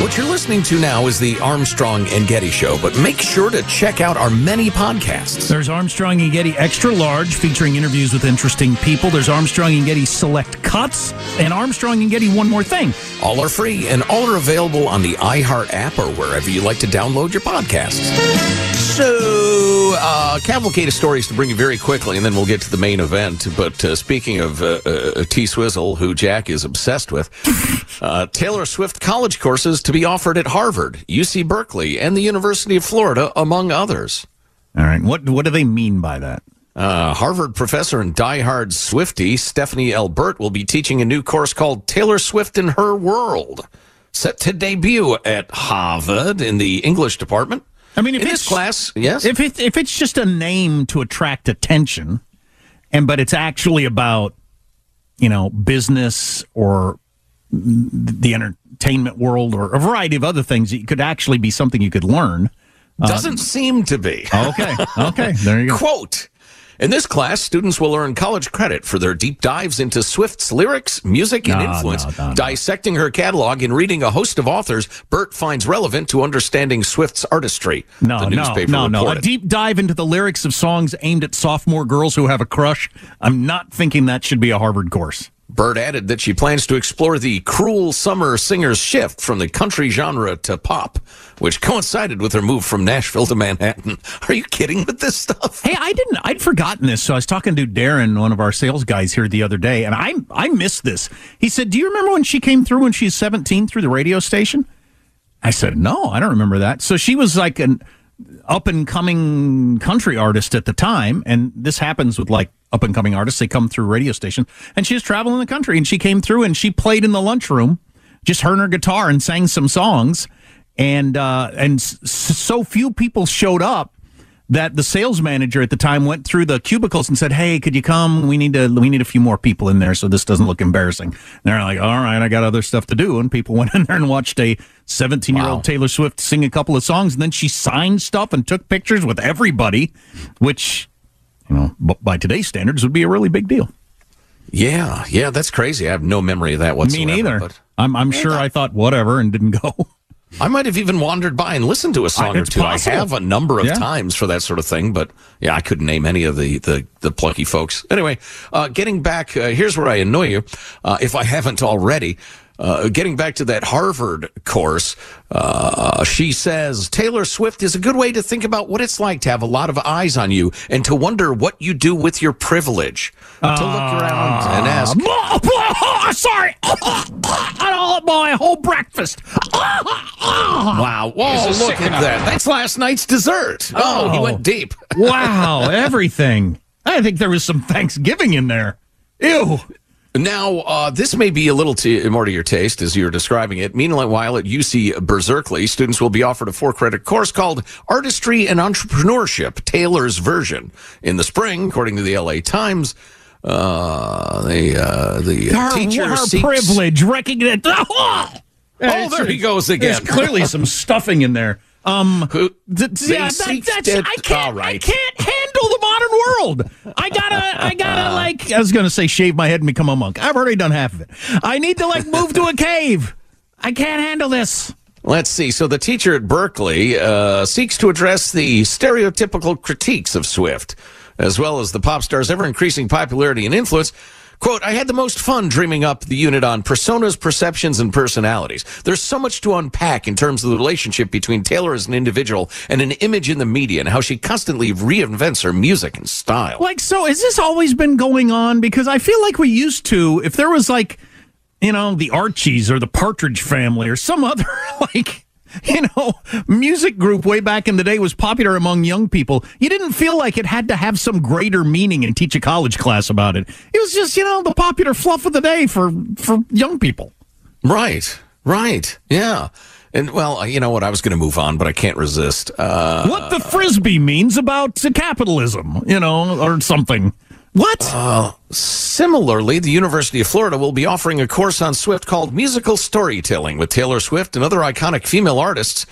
What you're listening to now is the Armstrong and Getty Show, but make sure to check out our many podcasts. There's Armstrong and Getty Extra Large, featuring interviews with interesting people. There's Armstrong and Getty Select Cuts, and Armstrong and Getty One More Thing. All are free and all are available on the iHeart app or wherever you like to download your podcasts. So, uh, cavalcade of stories to bring you very quickly, and then we'll get to the main event. But uh, speaking of uh, uh, T Swizzle, who Jack is obsessed with, uh, Taylor Swift college courses to be offered at Harvard, UC Berkeley, and the University of Florida, among others. All right. What, what do they mean by that? Uh, Harvard professor and diehard Swiftie Stephanie Elbert will be teaching a new course called Taylor Swift in Her World, set to debut at Harvard in the English department. I mean, if in it's this class, yes. If it, if it's just a name to attract attention, and but it's actually about you know business or the entertainment world or a variety of other things, it could actually be something you could learn. Doesn't um, seem to be. Okay. Okay. There you go. Quote. In this class, students will earn college credit for their deep dives into Swift's lyrics, music, and No, influence, no, no, no. dissecting her catalog and reading a host of authors Burt finds relevant to understanding Swift's artistry. No, the no, newspaper no, no. A deep dive into the lyrics of songs aimed at sophomore girls who have a crush. I'm not thinking that should be a Harvard course. Burt added that she plans to explore the cruel summer singer's shift from the country genre to pop, which coincided with her move from Nashville to Manhattan. Are you kidding with this stuff? Hey, I didn't. I'd forgotten this. So I was talking to Darren, one of our sales guys here the other day, and I I missed this. He said, "Do you remember when she came through when she was 17 through the radio station?" I said, "No, I don't remember that." So she was like an up and coming country artist at the time, and this happens with like up and coming artists. They come through radio station, and she was traveling the country, and she came through and she played in the lunchroom, just her and her guitar, and sang some songs, and uh, and s- so few people showed up that the sales manager at the time went through the cubicles and said, "Hey, could you come? We need to we need a few more people in there so this doesn't look embarrassing." And they're like, "All right, I got other stuff to do." And people went in there and watched a 17-year-old Wow. Taylor Swift sing a couple of songs and then she signed stuff and took pictures with everybody, which you know, b- by today's standards would be a really big deal. Yeah, yeah, that's crazy. I have no memory of that whatsoever. Me neither. But I'm I'm sure I thought whatever and didn't go. I might have even wandered by and listened to a song I- or two. possible. I have a number of Yeah. times for that sort of thing, but yeah, I couldn't name any of the the, the plucky folks. Anyway, uh, getting back, uh, here's where I annoy you, uh, if I haven't already. Uh, getting back to that Harvard course, uh, she says Taylor Swift is a good way to think about what it's like to have a lot of eyes on you and to wonder what you do with your privilege. to look around and ask, Sorry, I don't my whole breakfast. Wow! Whoa! Look at that. That's last night's dessert. Oh, he Oh. went deep. wow, everything. I think there was some Thanksgiving in there. Ew. Now, uh, this may be a little more to your taste as you're describing it. Meanwhile, at UC Berkeley, students will be offered a four credit course called Artistry and Entrepreneurship, Taylor's version. In the spring, according to the LA Times, uh, the, uh, the Her, teacher her seeks- privilege, recognize. Oh, Oh, there he goes There's again. clearly some stuffing in there. Um, Who- th- yeah, that, that's, I can't. all right. I can't handle the modern world. I gotta. I gotta like. I was gonna say shave my head and become a monk. I've already done half of it. I need to like move to a cave. I can't handle this. Let's see. So the teacher at Berkeley uh, seeks to address the stereotypical critiques of Swift, as well as the pop star's ever increasing popularity and influence. Quote, I had the most fun dreaming up the unit on personas, perceptions, and personalities. There's so much to unpack in terms of the relationship between Taylor as an individual and an image in the media and how she constantly reinvents her music and style. Like, so has this always been going on? Because I feel like we used to, if there was like, you know, the Archies or the Partridge Family or some other, like, you know, music group way back in the day was popular among young people. You didn't feel like it had to have some greater meaning and teach a college class about it. It was just, you know, the popular fluff of the day for, for young people. Right, right. Yeah. And well, you know what? I was going to move on, but I can't resist. Uh, what the frisbee means about capitalism, you know, or something. What? Similarly, the University of Florida will be offering a course on Swift called Musical Storytelling with Taylor Swift and other iconic female artists.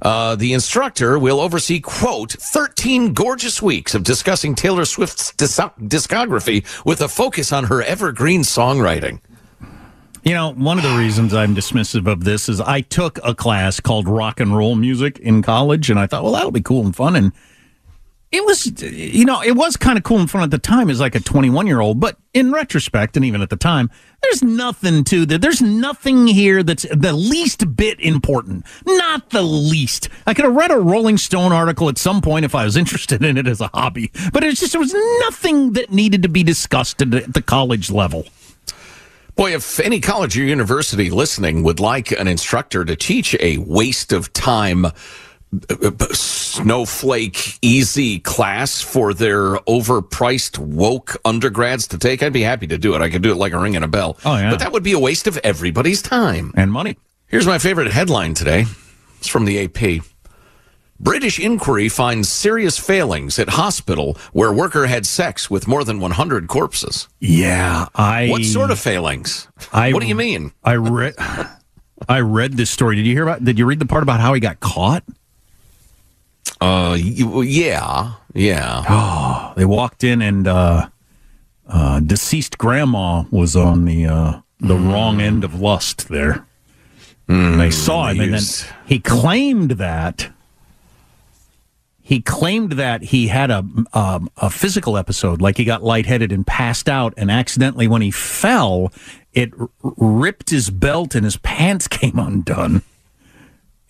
Uh, the instructor will oversee, quote, 13 gorgeous weeks of discussing Taylor Swift's dis- discography with a focus on her evergreen songwriting. You know, one of the reasons I'm dismissive of this is I took a class called rock and roll music in college, and I thought, well, that'll be cool and fun. And it was, you know, it was kind of cool and fun at the time as like a 21 year old. But in retrospect, and even at the time, there's nothing to that. There's nothing here that's the least bit important. Not the least. I could have read a Rolling Stone article at some point if I was interested in it as a hobby, but it's just, there was nothing that needed to be discussed at the- college level. Boy, if any college or university listening would like an instructor to teach a waste of time snowflake easy class for their overpriced woke undergrads to take, I'd be happy to do it. I could do it like a ring and a bell. Oh, yeah. But that would be a waste of everybody's time. And money. Here's my favorite headline today. It's from the AP. British inquiry finds serious failings at hospital where worker had sex with more than 100 corpses. Yeah, I. What sort of failings? I- what do you mean? I read. I read this story. Did you hear about? Did you read the part about how he got caught? Uh, yeah, yeah. They walked in and uh, uh, deceased grandma was on the uh, the wrong end of lust there. and they saw him, and then he claimed that he claimed that he had a um, a physical episode, like he got lightheaded and passed out, and accidentally when he fell, it r- ripped his belt and his pants came undone,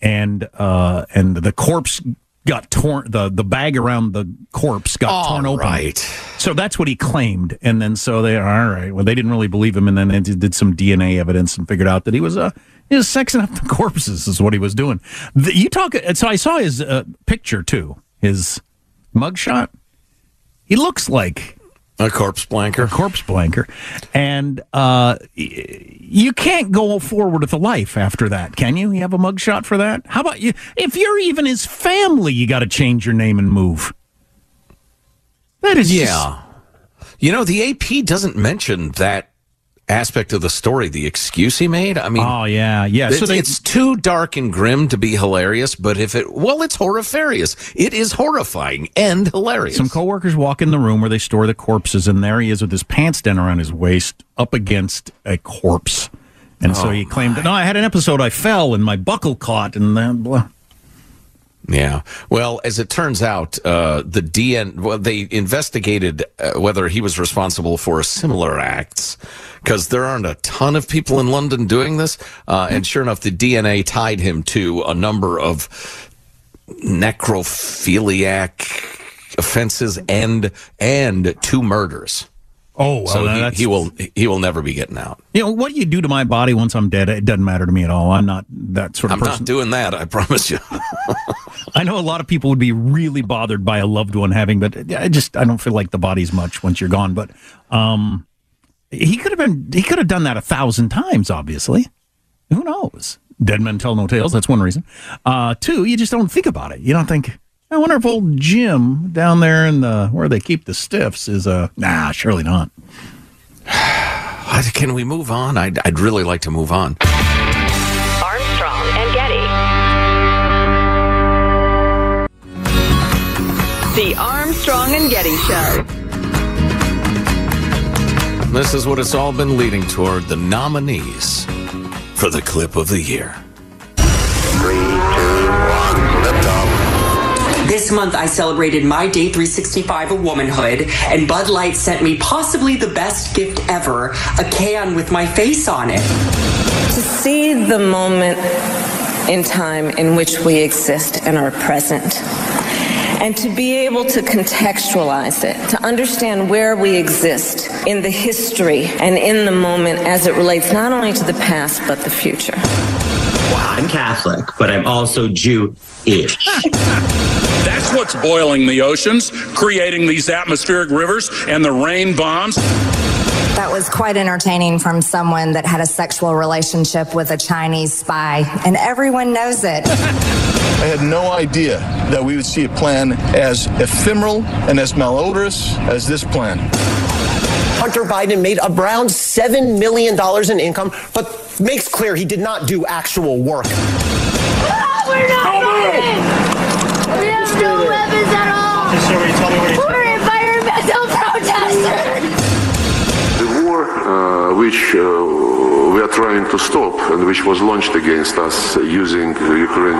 and uh, and the corpse got torn. the The bag around the corpse got torn open. right. So that's what he claimed, and then so they all right. Well, they didn't really believe him, and then they did some DNA evidence and figured out that he was uh, he was sexing up the corpses is what he was doing. The, you talk. So I saw his uh, picture too, his mugshot. He looks like A corpse blanker. corpse blanker, and uh, you can't go forward with a life after that, can you? You have a mugshot for that. How about you? If you're even his family, you got to change your name and move. That is just- Yeah. You know, the AP doesn't mention that aspect of the story, the excuse he made. I mean, Oh yeah, yeah. it's, So they, it's too dark and grim to be hilarious, but if it, well, it's horrifarious. It is horrifying and hilarious. some coworkers walk in the room where they store the corpses, and there he is with his pants down around his waist, up against a corpse. And so he claimed, "No, I had an episode. I fell and my buckle caught, and then blah." Yeah. Well, as it turns out, uh, the DN, well, they investigated uh, whether he was responsible for similar acts because there aren't a ton of people in London doing this. Uh, and sure enough, the DNA tied him to a number of necrophiliac offenses and and two murders. Oh, well, So he, he will he will never be getting out. You know what do you do to my body once I'm dead, it doesn't matter to me at all. I'm not that sort of I'm person. not doing that. I promise you. I know a lot of people would be really bothered by a loved one having, but I just I don't feel like the body's much once you're gone. But um, he could have been he could have done that a thousand times. Obviously, who knows? Dead men tell no tales. That's one reason. Uh, two, you just don't think about it. You don't think. I wonder if old Jim down there in the where they keep the stiffs is uh nah, surely not. Can we move on? I'd, I'd really like to move on. Armstrong and Getty. The Armstrong and Getty Show. This is what it's all been leading toward the nominees for the clip of the year. This month, I celebrated my day 365 of womanhood, and Bud Light sent me possibly the best gift ever a can with my face on it. To see the moment in time in which we exist and are present, and to be able to contextualize it, to understand where we exist in the history and in the moment as it relates not only to the past but the future. I'm Catholic, but I'm also Jew-ish. That's what's boiling the oceans, creating these atmospheric rivers and the rain bombs. That was quite entertaining from someone that had a sexual relationship with a Chinese spy, and everyone knows it. I had no idea that we would see a plan as ephemeral and as malodorous as this plan. Hunter Biden made around $7 million in income, but makes clear he did not do actual work. We're not moving! We have no weapons at all! We're environmental protesters! The war uh, which uh, we are trying to stop and which was launched against us using Ukraine.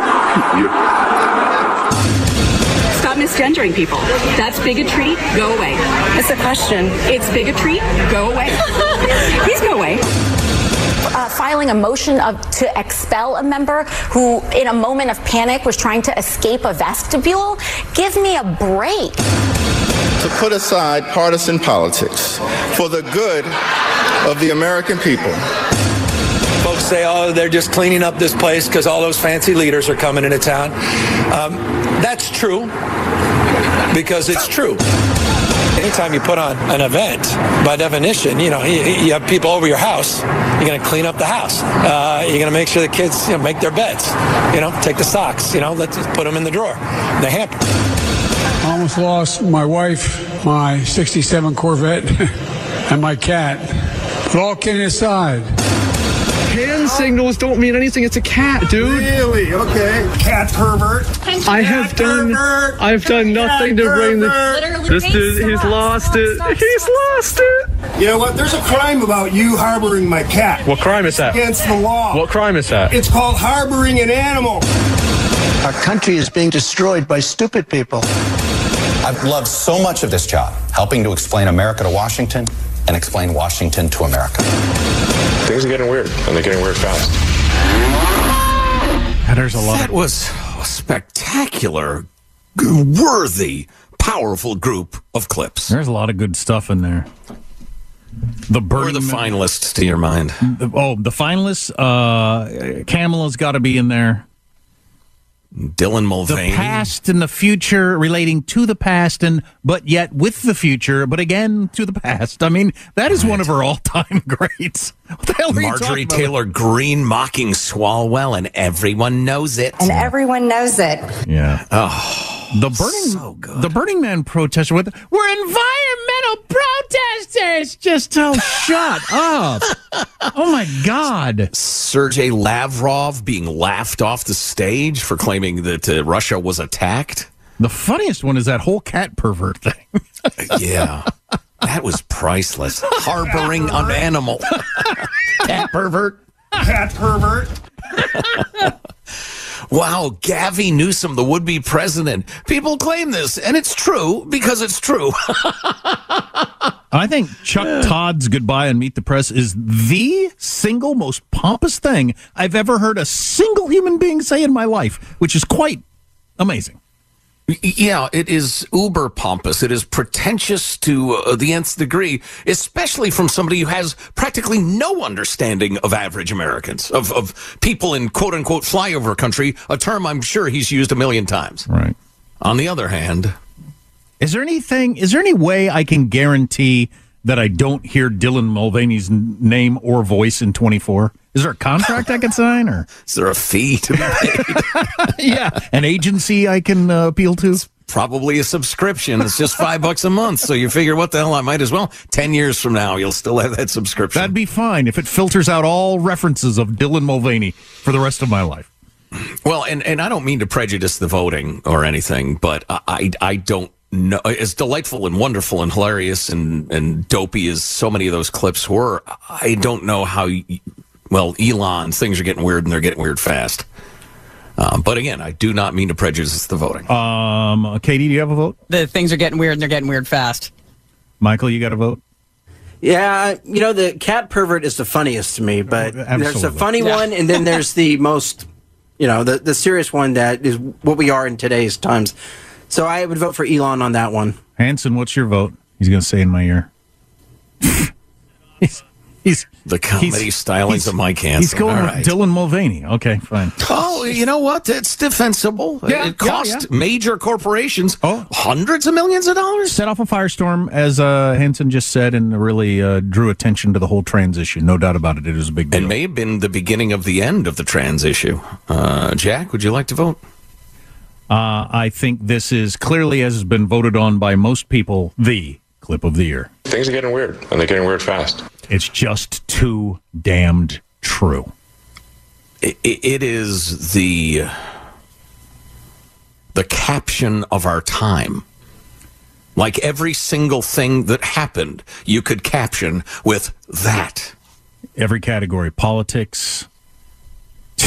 Stop misgendering people. That's bigotry. Go away. That's a question. It's bigotry. Go away. Please go away. Uh, filing a motion of, to expel a member who, in a moment of panic, was trying to escape a vestibule. Give me a break. To put aside partisan politics for the good of the American people. Say, oh, they're just cleaning up this place because all those fancy leaders are coming into town. Um, that's true because it's true. Anytime you put on an event, by definition, you know, you, you have people over your house, you're going to clean up the house. Uh, you're going to make sure the kids you know, make their beds. You know, take the socks, you know, let's just put them in the drawer, the hamper. I almost lost my wife, my 67 Corvette, and my cat. But all kidding aside, Hand signals don't mean anything. It's a cat, dude. Really? Okay. Cat pervert. I have done. I've done nothing to bring the. This dude, he's lost it. He's lost it. You know what? There's a crime about you harboring my cat. What crime is that? Against the law. What crime is that? It's called harboring an animal. Our country is being destroyed by stupid people. I've loved so much of this job, helping to explain America to Washington and explain Washington to America. Things are getting weird, and they're getting weird fast. there's a lot. That was a spectacular, g- worthy, powerful group of clips. There's a lot of good stuff in there. The Who are Burning the finalists to your mind? The- oh, the finalists. Uh, Kamala's got to be in there. Dylan Mulvaney. The past and the future relating to the past and but yet with the future, but again to the past. I mean, that is one of her all-time greats. What the hell are you Marjorie talking about? Taylor Greene mocking Swalwell, and everyone knows it. And everyone knows it. Yeah. Oh, the Burning so the Burning Man protester with we're environmental protesters. Just oh, shut up! Oh my God! Sergey Lavrov being laughed off the stage for claiming that uh, Russia was attacked. The funniest one is that whole cat pervert thing. yeah, that was priceless. Harboring an animal. cat pervert. Cat pervert. Wow, Gavi Newsom, the would-be president. People claim this, and it's true because it's true. I think Chuck Todd's goodbye and Meet the Press is the single most pompous thing I've ever heard a single human being say in my life, which is quite amazing. Yeah, it is uber pompous. It is pretentious to uh, the nth degree, especially from somebody who has practically no understanding of average Americans, of, of people in quote unquote flyover country, a term I'm sure he's used a million times. Right. On the other hand, Is there anything? Is there any way I can guarantee that I don't hear Dylan Mulvaney's name or voice in 24? Is there a contract I can sign, or is there a fee to be paid? yeah, an agency I can uh, appeal to? Probably a subscription. It's just five bucks a month. So you figure, what the hell? I might as well. Ten years from now, you'll still have that subscription. That'd be fine if it filters out all references of Dylan Mulvaney for the rest of my life. Well, and, and I don't mean to prejudice the voting or anything, but I, I, don't know. As delightful and wonderful and hilarious and, and dopey as so many of those clips were, I don't know how, y- well, Elon, things are getting weird and they're getting weird fast. Um, but again, I do not mean to prejudice the voting. Um, Katie, do you have a vote? The things are getting weird and they're getting weird fast. Michael, you got a vote? Yeah, you know the cat pervert is the funniest to me, but there's a funny Yeah. one, and then there's the most, you know, the the serious one that is what we are in today's times. So I would vote for Elon on that one. Hanson, what's your vote? He's going to say in my ear. he's, he's the comedy stylings of Mike Hanson. He's going with right. Dylan Mulvaney. Okay, fine. Oh, you know what? It's defensible. Yeah, it cost yeah, yeah. major corporations hundreds of millions of dollars. Set off a firestorm, as uh, Hanson just said, and really uh, drew attention to the whole trans issue. No doubt about it. It is a big deal. And may have been the beginning of the end of the trans issue. Uh, Jack, would you like to vote? Uh, I think this is clearly, as has been voted on by most people, the clip of the year. Things are getting weird, and they're getting weird fast. It's just too damned true. it, it is the the caption of our time. Like every single thing that happened, you could caption with that. Every category politics,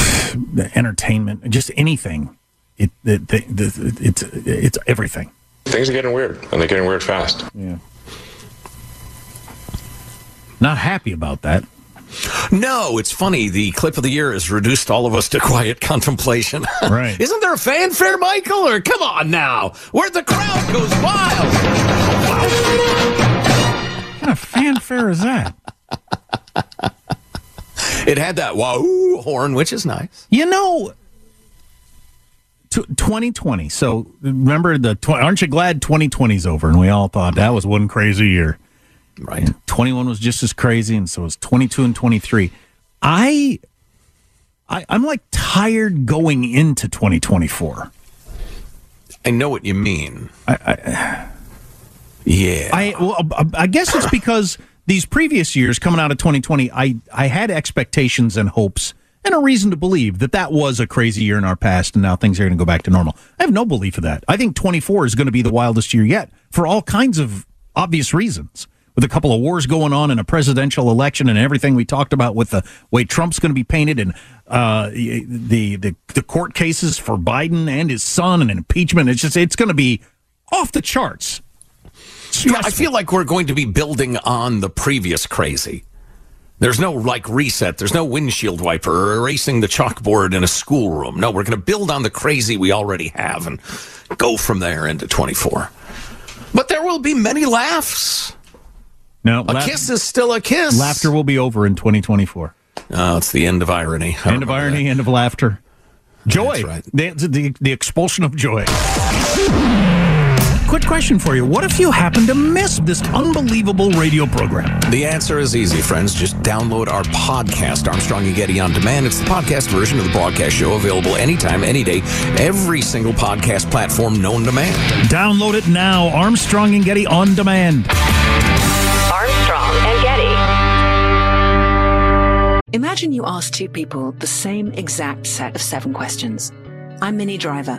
entertainment, just anything. It, it, the, the, it's, it's everything. Things are getting weird, and they're getting weird fast. Yeah. Not happy about that. No, it's funny. The clip of the year has reduced all of us to quiet contemplation. Right. Isn't there a fanfare, Michael? Or come on now, where the crowd goes wild. What kind of fanfare is that? It had that wow horn, which is nice. You know, t- 2020. So remember the tw- aren't you glad 2020 is over? And we all thought that was one crazy year. Right. 21 was just as crazy, and so was 22 and 23. I, I I'm like tired going into 2024. I know what you mean. I, I yeah. I well, I guess it's because these previous years coming out of 2020, I I had expectations and hopes and a reason to believe that that was a crazy year in our past, and now things are going to go back to normal. I have no belief of that. I think 24 is going to be the wildest year yet for all kinds of obvious reasons. With a couple of wars going on and a presidential election and everything we talked about with the way Trump's going to be painted and uh, the, the the court cases for Biden and his son and impeachment, it's just it's going to be off the charts. Yeah, I feel like we're going to be building on the previous crazy. There's no like reset. There's no windshield wiper or erasing the chalkboard in a schoolroom. No, we're going to build on the crazy we already have and go from there into 24. But there will be many laughs. No, A laugh- kiss is still a kiss. Laughter will be over in 2024. Oh, it's the end of irony. I End of irony, end of laughter. Joy. The, the, the expulsion of joy. Quick question for you. What if you happen to miss this unbelievable radio program? The answer is easy, friends. Just download our podcast, Armstrong and Getty on Demand. It's the podcast version of the broadcast show, available anytime, any day, every single podcast platform known to man. Download it now. Armstrong and Getty on demand. Armstrong and Getty. Imagine you ask two people the same exact set of seven questions. I'm Minnie Driver.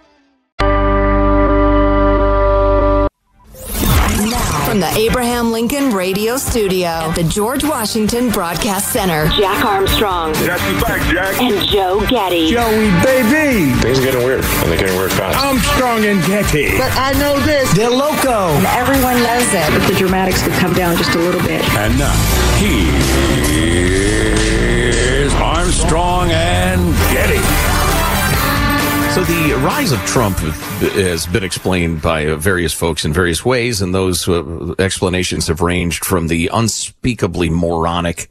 From the Abraham Lincoln Radio Studio at the George Washington Broadcast Center, Jack Armstrong. Jack's back, Jack. And Joe Getty. Joey, baby. Things are getting weird, and they're getting weird fast. Armstrong and Getty. But I know this. They're loco. And everyone knows it. But the dramatics could come down just a little bit. And now, he is Armstrong and Getty. So the rise of Trump has been explained by various folks in various ways, and those uh, explanations have ranged from the unspeakably moronic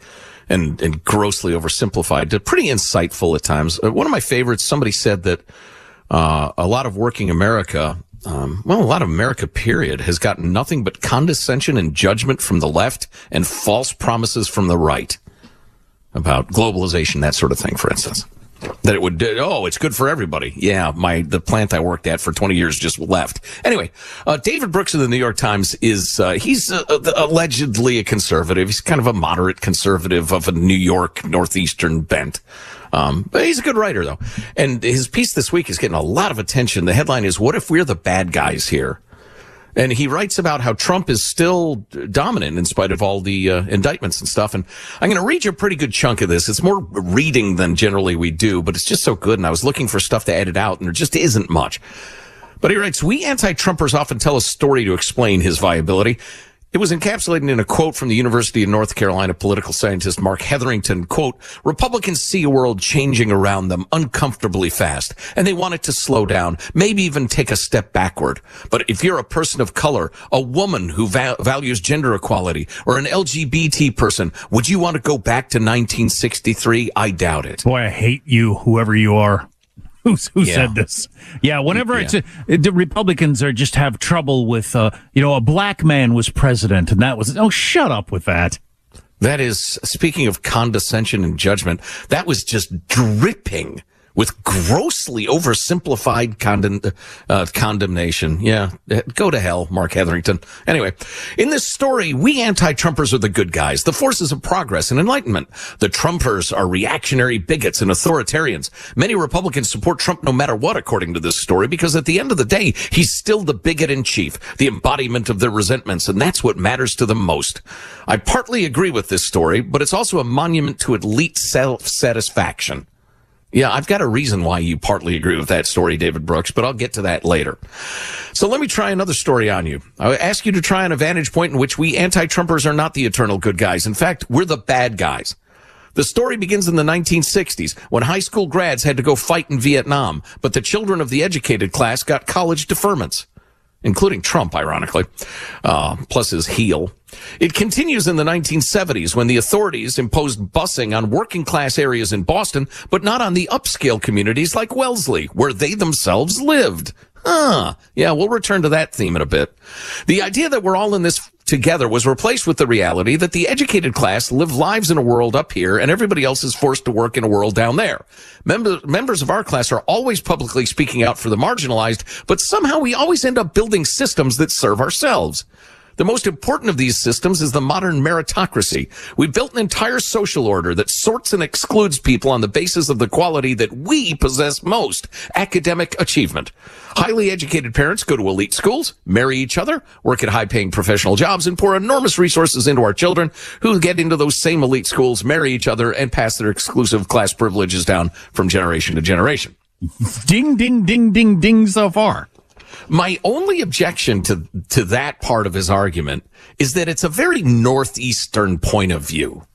and, and grossly oversimplified to pretty insightful at times. Uh, one of my favorites, somebody said that uh, a lot of working America, um, well, a lot of America, period, has gotten nothing but condescension and judgment from the left and false promises from the right about globalization, that sort of thing, for instance that it would oh it's good for everybody. Yeah my the plant i worked at for 20 years just left. Anyway uh, david brooks of the new york times is uh, he's uh, allegedly a conservative. He's kind of a moderate conservative of a new york northeastern bent. Um, but he's a good writer though. And his piece this week is getting a lot of attention. The headline is what if we're the bad guys here and he writes about how Trump is still dominant in spite of all the uh, indictments and stuff. And I'm going to read you a pretty good chunk of this. It's more reading than generally we do, but it's just so good. And I was looking for stuff to edit out, and there just isn't much. But he writes, we anti-Trumpers often tell a story to explain his viability. It was encapsulated in a quote from the University of North Carolina political scientist Marc Hetherington, quote, Republicans see a world changing around them uncomfortably fast, and they want it to slow down, maybe even take a step backward. But if you're a person of color, a woman who va- values gender equality, or an LGBT person, would you want to go back to 1963? I doubt it. Boy, I hate you, whoever you are. who, who yeah. said this? Yeah, whenever yeah. it's a, the Republicans are just have trouble with, uh, you know, a black man was president, and that was oh, shut up with that. That is speaking of condescension and judgment. That was just dripping with grossly oversimplified condemn, uh, condemnation. Yeah, go to hell, Marc Hetherington. Anyway, in this story, we anti-Trumpers are the good guys, the forces of progress and enlightenment. The Trumpers are reactionary bigots and authoritarians. Many Republicans support Trump no matter what, according to this story, because at the end of the day, he's still the bigot in chief, the embodiment of their resentments, and that's what matters to them most. I partly agree with this story, but it's also a monument to elite self-satisfaction. Yeah, I've got a reason why you partly agree with that story, David Brooks, but I'll get to that later. So let me try another story on you. I ask you to try on a vantage point in which we anti-Trumpers are not the eternal good guys. In fact, we're the bad guys. The story begins in the 1960s when high school grads had to go fight in Vietnam, but the children of the educated class got college deferments including Trump, ironically, uh, plus his heel. It continues in the 1970s when the authorities imposed busing on working class areas in Boston, but not on the upscale communities like Wellesley, where they themselves lived. Huh. Yeah, we'll return to that theme in a bit. The idea that we're all in this together was replaced with the reality that the educated class live lives in a world up here and everybody else is forced to work in a world down there. Member, members of our class are always publicly speaking out for the marginalized, but somehow we always end up building systems that serve ourselves. The most important of these systems is the modern meritocracy. We built an entire social order that sorts and excludes people on the basis of the quality that we possess most, academic achievement. Highly educated parents go to elite schools, marry each other, work at high paying professional jobs, and pour enormous resources into our children who get into those same elite schools, marry each other, and pass their exclusive class privileges down from generation to generation. ding, ding, ding, ding, ding so far. My only objection to, to that part of his argument is that it's a very northeastern point of view.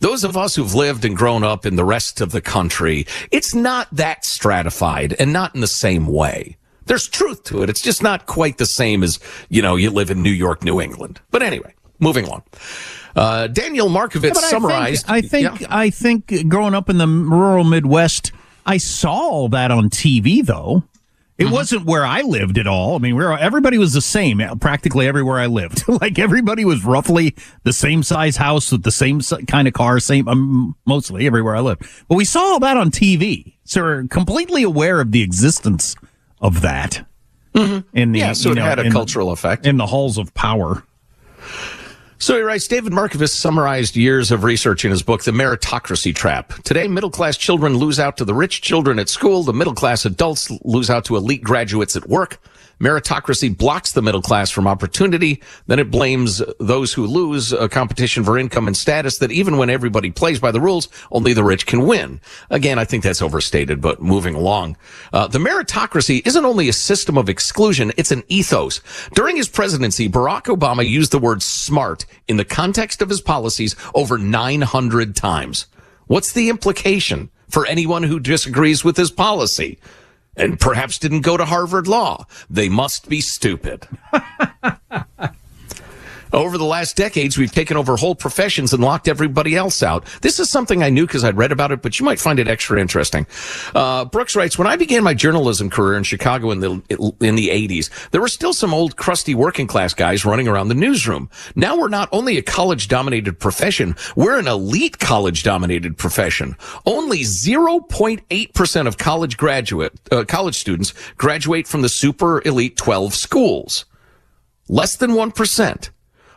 Those of us who've lived and grown up in the rest of the country, it's not that stratified and not in the same way. There's truth to it. It's just not quite the same as, you know, you live in New York, New England. But anyway, moving on. Uh, Daniel Markovits yeah, summarized. I think, I think, yeah. I think growing up in the rural Midwest, I saw all that on TV though. It mm-hmm. wasn't where I lived at all. I mean, where everybody was the same practically everywhere I lived. like everybody was roughly the same size house with the same kind of car, same um, mostly everywhere I lived. But we saw all that on TV, so we're completely aware of the existence of that. Mm-hmm. In the, yeah, so it know, had a cultural effect in the halls of power. So he writes, David Markovits summarized years of research in his book, The Meritocracy Trap. Today, middle class children lose out to the rich children at school. The middle class adults lose out to elite graduates at work. Meritocracy blocks the middle class from opportunity. Then it blames those who lose a competition for income and status that even when everybody plays by the rules, only the rich can win. Again, I think that's overstated, but moving along. Uh, the meritocracy isn't only a system of exclusion, it's an ethos. During his presidency, Barack Obama used the word smart in the context of his policies over 900 times. What's the implication for anyone who disagrees with his policy? And perhaps didn't go to Harvard Law. They must be stupid. Over the last decades, we've taken over whole professions and locked everybody else out. This is something I knew because I'd read about it, but you might find it extra interesting. Uh, Brooks writes, when I began my journalism career in Chicago in the, in the 80s, there were still some old crusty working class guys running around the newsroom. Now we're not only a college dominated profession, we're an elite college dominated profession. Only 0.8% of college graduate, uh, college students graduate from the super elite 12 schools. Less than 1%.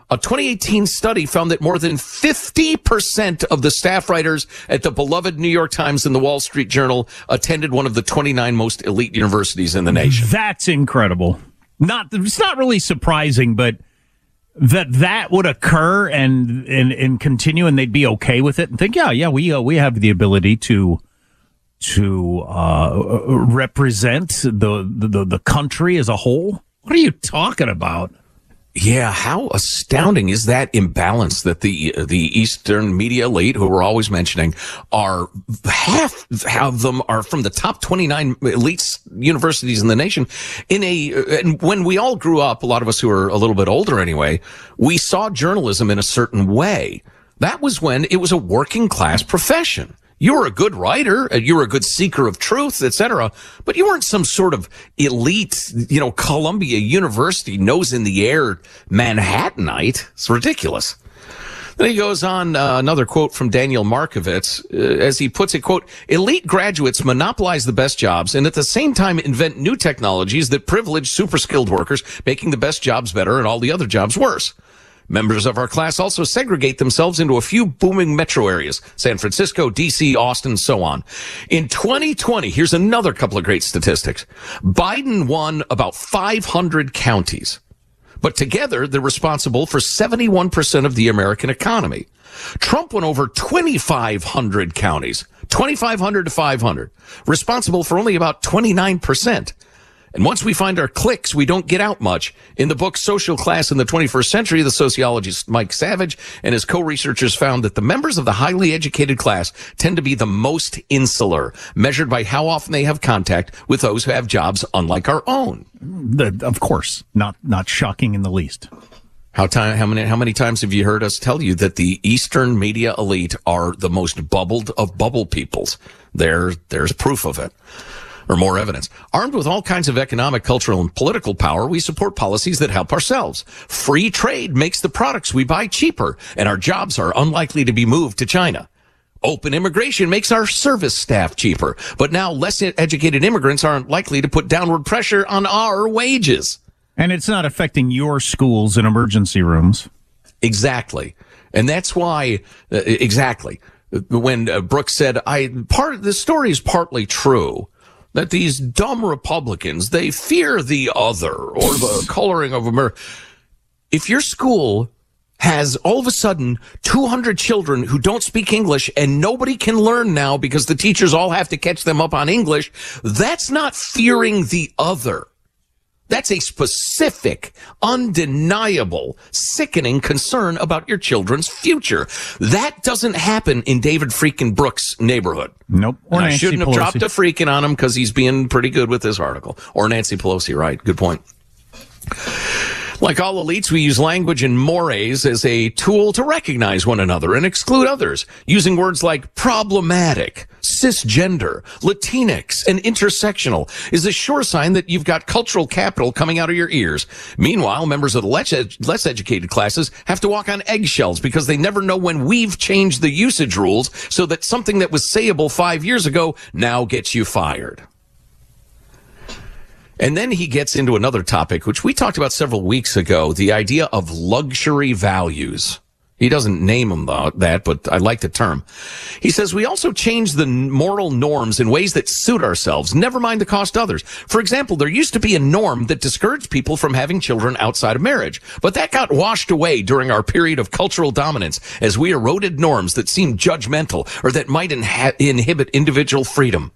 A 2018 study found that more than 50% of the staff writers at the beloved New York Times and the Wall Street Journal attended one of the 29 most elite universities in the nation. That's incredible. Not, it's not really surprising, but that that would occur and, and, and continue and they'd be okay with it and think, yeah, yeah, we, uh, we have the ability to, to, uh, represent the, the, the country as a whole. What are you talking about? Yeah, how astounding is that imbalance that the the Eastern media elite, who we're always mentioning, are half of them are from the top 29 elite universities in the nation. In a and when we all grew up, a lot of us who are a little bit older anyway, we saw journalism in a certain way. That was when it was a working class profession you were a good writer, you were a good seeker of truth, etc. But you weren't some sort of elite, you know, Columbia University nose in the air Manhattanite. It's ridiculous. Then he goes on uh, another quote from Daniel Markovits uh, as he puts it, quote, elite graduates monopolize the best jobs and at the same time invent new technologies that privilege super skilled workers, making the best jobs better and all the other jobs worse. Members of our class also segregate themselves into a few booming metro areas, San Francisco, DC, Austin, so on. In 2020, here's another couple of great statistics. Biden won about 500 counties but together they're responsible for 71% of the American economy. Trump won over 2,500 counties, 2,500 to 500, responsible for only about 29%. And once we find our clicks, we don't get out much. In the book Social Class in the 21st Century, the sociologist Mike Savage and his co-researchers found that the members of the highly educated class tend to be the most insular, measured by how often they have contact with those who have jobs unlike our own. The, of course, not not shocking in the least. How time? How many? How many times have you heard us tell you that the Eastern media elite are the most bubbled of bubble peoples? There, there's proof of it or more evidence. Armed with all kinds of economic, cultural, and political power, we support policies that help ourselves. Free trade makes the products we buy cheaper, and our jobs are unlikely to be moved to China. Open immigration makes our service staff cheaper, but now less educated immigrants aren't likely to put downward pressure on our wages. And it's not affecting your schools and emergency rooms. Exactly. And that's why, uh, exactly. When uh, Brooks said, I, part of the story is partly true that these dumb Republicans, they fear the other or the coloring of America. If your school has all of a sudden 200 children who don't speak English and nobody can learn now because the teachers all have to catch them up on English, that's not fearing the other. That's a specific, undeniable, sickening concern about your children's future. That doesn't happen in David freaking Brooks' neighborhood. Nope. Or I shouldn't have dropped a freaking on him because he's being pretty good with this article. Or Nancy Pelosi, right? Good point. Like all elites, we use language and mores as a tool to recognize one another and exclude others, using words like problematic, cisgender, Latinx, and intersectional is a sure sign that you've got cultural capital coming out of your ears. Meanwhile, members of the less, ed- less educated classes have to walk on eggshells because they never know when we've changed the usage rules so that something that was sayable five years ago now gets you fired. And then he gets into another topic, which we talked about several weeks ago, the idea of luxury values. He doesn't name them that, but I like the term. He says we also change the moral norms in ways that suit ourselves, never mind the cost others. For example, there used to be a norm that discouraged people from having children outside of marriage, but that got washed away during our period of cultural dominance as we eroded norms that seemed judgmental or that might inha- inhibit individual freedom.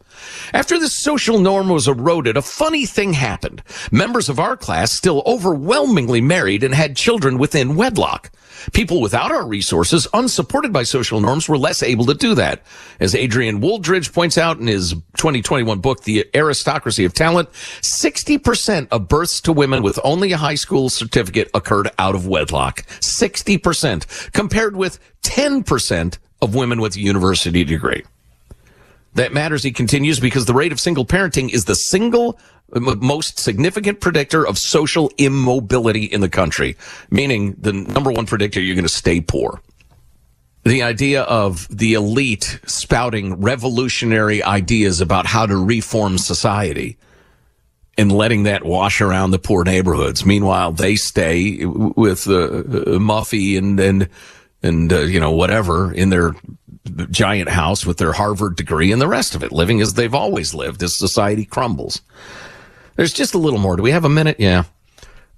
After this social norm was eroded, a funny thing happened. Members of our class still overwhelmingly married and had children within wedlock. People without our resources, unsupported by social norms, were less able to do that. As Adrian Wooldridge points out in his 2021 book, The Aristocracy of Talent, 60% of births to women with only a high school certificate occurred out of wedlock. 60%, compared with 10% of women with a university degree. That matters, he continues, because the rate of single parenting is the single most significant predictor of social immobility in the country, meaning the number one predictor you're going to stay poor. The idea of the elite spouting revolutionary ideas about how to reform society and letting that wash around the poor neighborhoods. Meanwhile, they stay with uh, Muffy and, and, and, uh, you know, whatever in their giant house with their Harvard degree and the rest of it, living as they've always lived as society crumbles. There's just a little more. Do we have a minute? Yeah.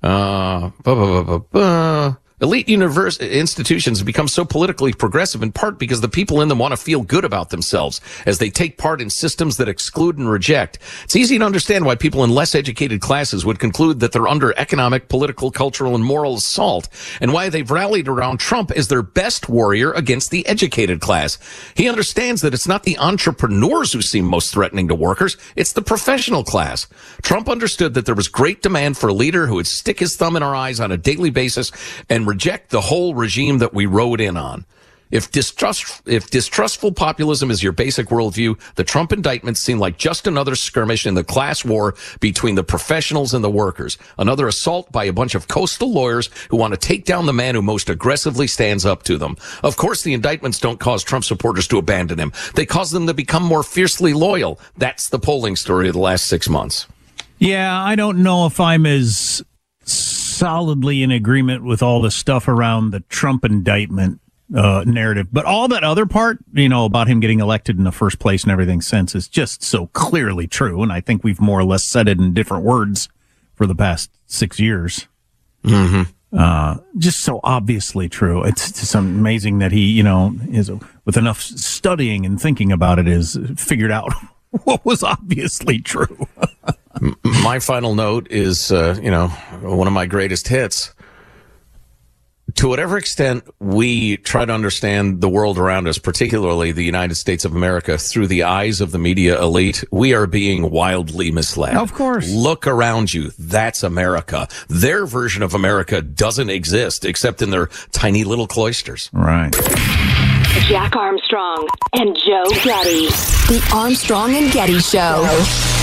Uh, buh, buh, buh, Elite university uh, institutions have become so politically progressive in part because the people in them want to feel good about themselves as they take part in systems that exclude and reject. It's easy to understand why people in less educated classes would conclude that they're under economic, political, cultural, and moral assault, and why they've rallied around Trump as their best warrior against the educated class. He understands that it's not the entrepreneurs who seem most threatening to workers, it's the professional class. Trump understood that there was great demand for a leader who would stick his thumb in our eyes on a daily basis and reject the whole regime that we rode in on. If distrust, if distrustful populism is your basic worldview, the Trump indictments seem like just another skirmish in the class war between the professionals and the workers. Another assault by a bunch of coastal lawyers who want to take down the man who most aggressively stands up to them. Of course, the indictments don't cause Trump supporters to abandon him. They cause them to become more fiercely loyal. That's the polling story of the last six months. Yeah, I don't know if I'm as solidly in agreement with all the stuff around the Trump indictment uh, narrative. But all that other part, you know, about him getting elected in the first place and everything since is just so clearly true. And I think we've more or less said it in different words for the past six years. Mm-hmm. Uh, just so obviously true. It's just amazing that he, you know, is with enough studying and thinking about it, is figured out what was obviously true. my final note is, uh, you know, one of my greatest hits to whatever extent we try to understand the world around us, particularly the United States of America, through the eyes of the media elite, we are being wildly misled. Of course. Look around you. That's America. Their version of America doesn't exist except in their tiny little cloisters. Right. Jack Armstrong and Joe Getty. The Armstrong and Getty Show.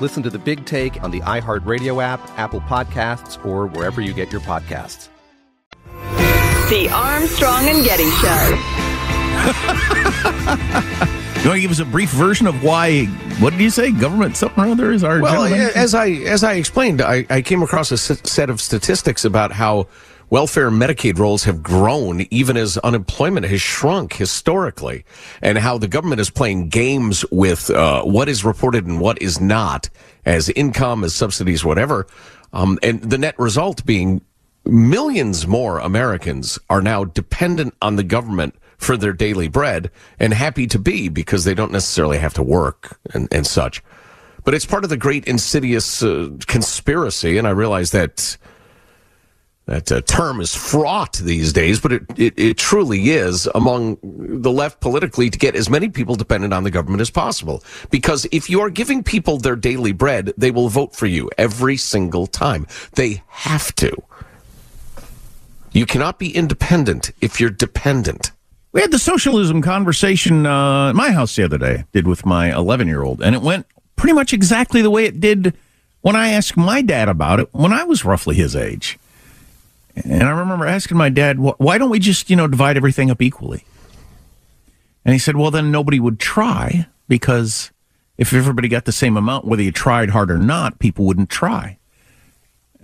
Listen to the big take on the iHeartRadio app, Apple Podcasts, or wherever you get your podcasts. The Armstrong and Getty Show. You want to give us a brief version of why? What did you say? Government something or other is our. Well, as I as I explained, I, I came across a set of statistics about how welfare and Medicaid rolls have grown even as unemployment has shrunk historically, and how the government is playing games with uh, what is reported and what is not as income, as subsidies, whatever. Um, and the net result being millions more Americans are now dependent on the government for their daily bread and happy to be because they don't necessarily have to work and, and such. But it's part of the great insidious uh, conspiracy. And I realize that That uh, term is fraught these days, but it, it, it truly is among the left politically to get as many people dependent on the government as possible. Because if you are giving people their daily bread, they will vote for you every single time. They have to. You cannot be independent if you're dependent. We had the socialism conversation uh, at my house the other day, did with my 11 year old, and it went pretty much exactly the way it did when I asked my dad about it when I was roughly his age. And I remember asking my dad, why don't we just, you know, divide everything up equally? And he said, well, then nobody would try because if everybody got the same amount, whether you tried hard or not, people wouldn't try.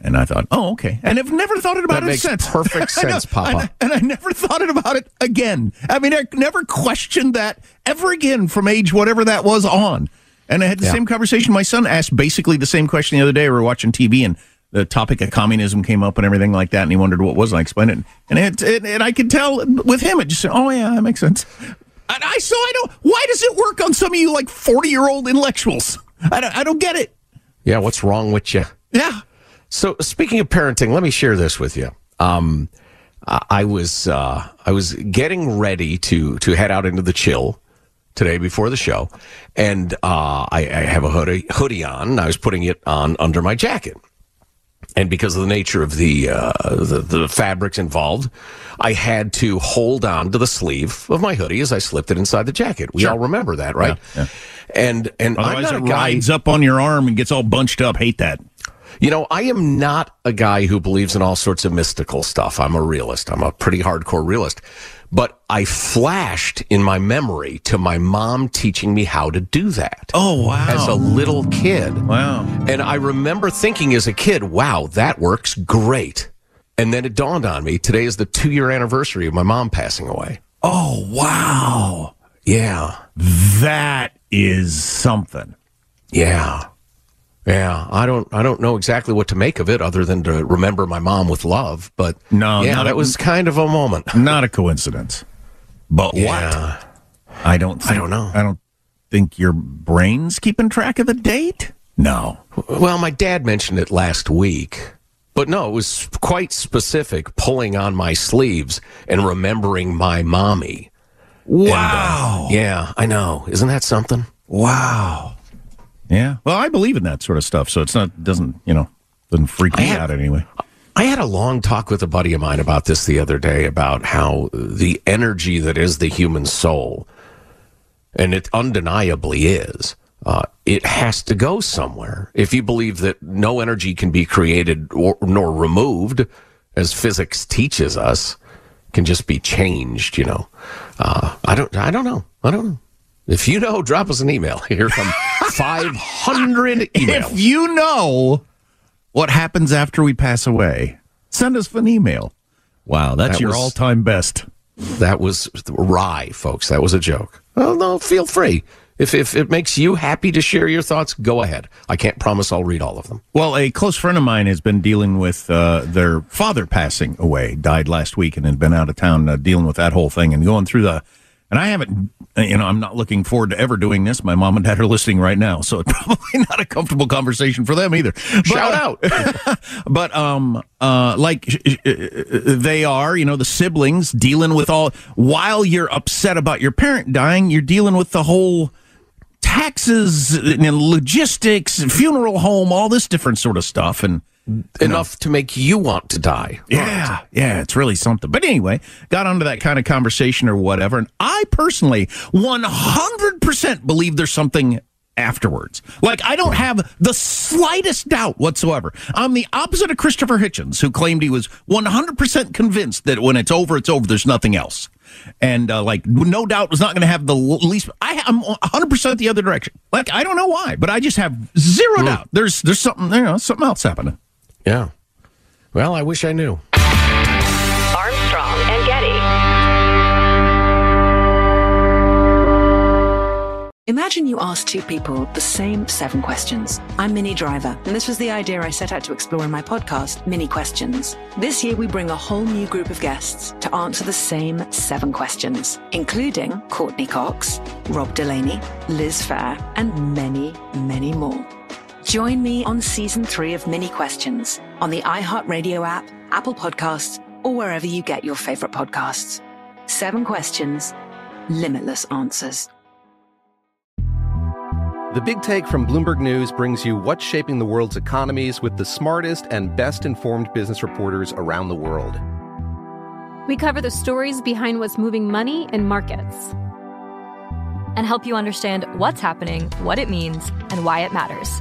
And I thought, oh, okay. And I've never thought about that it makes since. perfect sense, Papa. And, and I never thought about it again. I mean, I never questioned that ever again from age whatever that was on. And I had the Yeah. same conversation. My son asked basically the same question the other day. We were watching TV and the topic of communism came up and everything like that. And he wondered what was. I explained it. And, it, it, and I could tell with him, it just said, oh, yeah, that makes sense. And I, so I don't, why does it work on some of you like 40 year old intellectuals? I don't, I don't get it. Yeah, what's wrong with you? Yeah. So speaking of parenting, let me share this with you. Um, I was uh, I was getting ready to to head out into the chill today before the show, and uh, I, I have a hoodie hoodie on. And I was putting it on under my jacket, and because of the nature of the uh, the, the fabrics involved, I had to hold on to the sleeve of my hoodie as I slipped it inside the jacket. We all remember that, right? Yeah. And and I'm Otherwise, not it a guy rides up on your arm and gets all bunched up. Hate that. you know, I am not a guy who believes in all sorts of mystical stuff. I'm a realist. I'm a pretty hardcore realist. But I flashed in my memory to my mom teaching me how to do that. Oh, wow. As a little kid. Wow. And I remember thinking as a kid, wow, that works great. And then it dawned on me today is the two year anniversary of my mom passing away. Oh, wow. Yeah. That is something. Yeah. Yeah, I don't I don't know exactly what to make of it other than to remember my mom with love, but No, yeah, that a- was kind of a moment. Not a coincidence. But Yeah. what? I don't. Think, I don't know. I don't think your brain's keeping track of the date. No. Well, my dad mentioned it last week, but no, it was quite specific, pulling on my sleeves and remembering my mommy. And, uh, Wow. yeah, I know. Isn't that something? Wow. Yeah. Well, I believe in that sort of stuff, so it's not doesn't you know doesn't freak me have- out anyway. I had a long talk with a buddy of mine about this the other day about how the energy that is the human soul, and it undeniably is, uh, it has to go somewhere. If you believe that no energy can be created or, nor removed, as physics teaches us, can just be changed, you know. Uh, I don't. I don't know. I don't know. If you know, drop us an email. Here come 500 emails. If you know what happens after we pass away, send us an email. Wow, that's That your all-time best. That was rye, folks. That was a joke. Well, no, feel free. If, if it makes you happy to share your thoughts, go ahead. I can't promise I'll read all of them. Well, a close friend of mine has been dealing with uh, their father passing away, died last week, and had been out of town uh, dealing with that whole thing and going through the. And I haven't, you know, I'm not looking forward to ever doing this. My mom and dad are listening right now, so it's probably not a comfortable conversation for them either. But, Shout uh, out. but um uh like uh, they are you know the siblings dealing with all while you're upset about your parent dying you're dealing with the whole taxes and logistics funeral home all this different sort of stuff and Enough to make you want to die. yeah, yeah, it's really something. But anyway, got onto that kind of conversation or whatever, and I personally 100% believe there's something afterwards. Like I don't have the slightest doubt whatsoever. I'm the opposite of Christopher Hitchens, who claimed he was 100% convinced that when it's over, it's over. There's nothing else. And uh, like, no doubt was not going to have the least. I, I'm 100 percent the other direction. Like, I don't know why, but I just have zero doubt. There's there's something you know something else happening. Yeah. Well, I wish I knew. Armstrong and Getty. Imagine you ask two people the same seven questions. I'm Minnie Driver, and this was the idea I set out to explore in my podcast, Minnie Questions. This year, we bring a whole new group of guests to answer the same seven questions, including Courteney Cox, Rob Delaney, Liz Phair, and many, many more. Join me on season three of Minnie Questions on the iHeartRadio app, Apple Podcasts, or wherever you get your favorite podcasts. Seven questions, limitless answers. The Big Take from Bloomberg News brings you what's shaping the world's economies with the smartest and best informed business reporters around the world. We cover the stories behind what's moving money and markets and help you understand what's happening, what it means, and why it matters